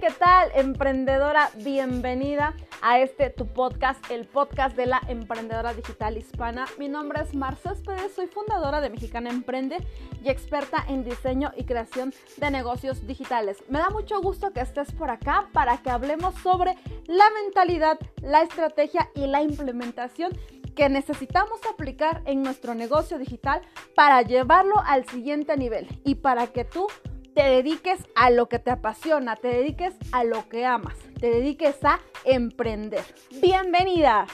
¿qué tal, emprendedora? Bienvenida a este tu podcast, el podcast de la emprendedora digital hispana. Mi nombre es Marcia Pérez, soy fundadora de Mexicana Emprende y experta en diseño y creación de negocios digitales. Me da mucho gusto que estés por acá para que hablemos sobre la mentalidad, la estrategia y la implementación que necesitamos aplicar en nuestro negocio digital para llevarlo al siguiente nivel y para que tú te dediques a lo que te apasiona, te dediques a lo que amas, te dediques a emprender. Bienvenida.